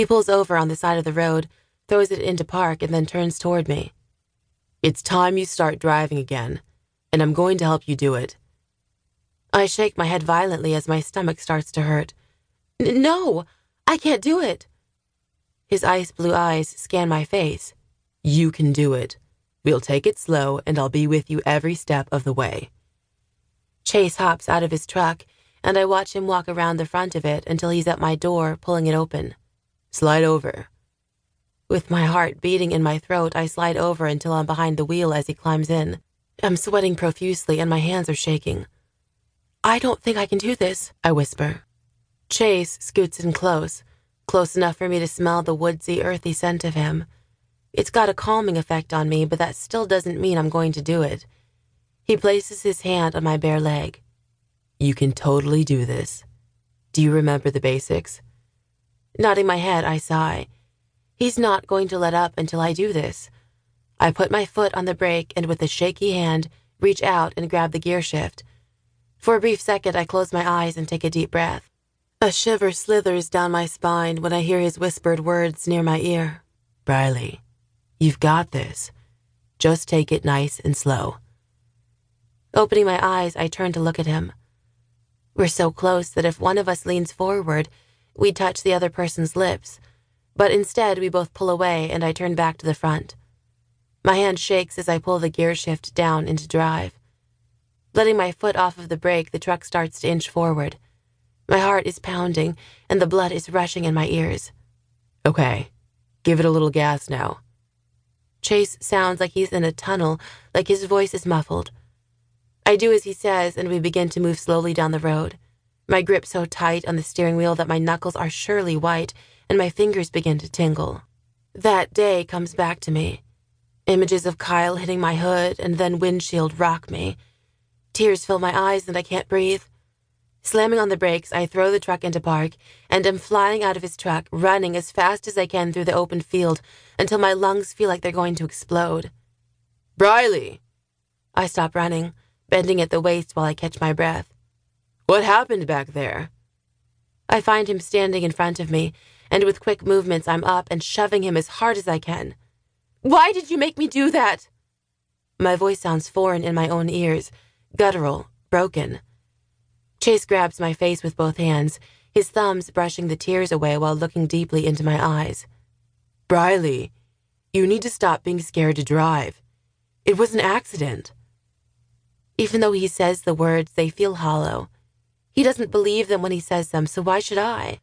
He pulls over on the side of the road, throws it into park, and then turns toward me. It's time you start driving again, and I'm going to help you do it. I shake my head violently as my stomach starts to hurt. No, I can't do it. His ice blue eyes scan my face. You can do it. We'll take it slow, and I'll be with you every step of the way. Chase hops out of his truck, and I watch him walk around the front of it until he's at my door, pulling it open. Slide over. With my heart beating in my throat, I slide over until I'm behind the wheel as he climbs in. I'm sweating profusely and my hands are shaking. I don't think I can do this, I whisper. Chase scoots in close, close enough for me to smell the woodsy, earthy scent of him. It's got a calming effect on me, but that still doesn't mean I'm going to do it. He places his hand on my bare leg. You can totally do this. Do you remember the basics? Nodding my head, I sigh. He's not going to let up until I do this. I put my foot on the brake and with a shaky hand, reach out and grab the gear shift. For a brief second, I close my eyes and take a deep breath. A shiver slithers down my spine when I hear his whispered words near my ear. Brylee, you've got this. Just take it nice and slow. Opening my eyes, I turn to look at him. We're so close that if one of us leans forward, we'd touch the other person's lips. But instead, we both pull away and I turn back to the front. My hand shakes as I pull the gear shift down into drive. Letting my foot off of the brake, the truck starts to inch forward. My heart is pounding, and the blood is rushing in my ears. Okay, give it a little gas now. Chase sounds like he's in a tunnel, like his voice is muffled. I do as he says, and we begin to move slowly down the road. My grip so tight on the steering wheel that my knuckles are surely white, and my fingers begin to tingle. That day comes back to me. Images of Kyle hitting my hood and then windshield rock me. Tears fill my eyes and I can't breathe. Slamming on the brakes, I throw the truck into park and am flying out of his truck, running as fast as I can through the open field until my lungs feel like they're going to explode. Brylee! I stop running, bending at the waist while I catch my breath. What happened back there? I find him standing in front of me, and with quick movements, I'm up and shoving him as hard as I can. Why did you make me do that? My voice sounds foreign in my own ears guttural, broken. Chase grabs my face with both hands, his thumbs brushing the tears away while looking deeply into my eyes. Brylee, you need to stop being scared to drive. It was an accident. Even though he says the words, they feel hollow. He doesn't believe them when he says them, so why should I?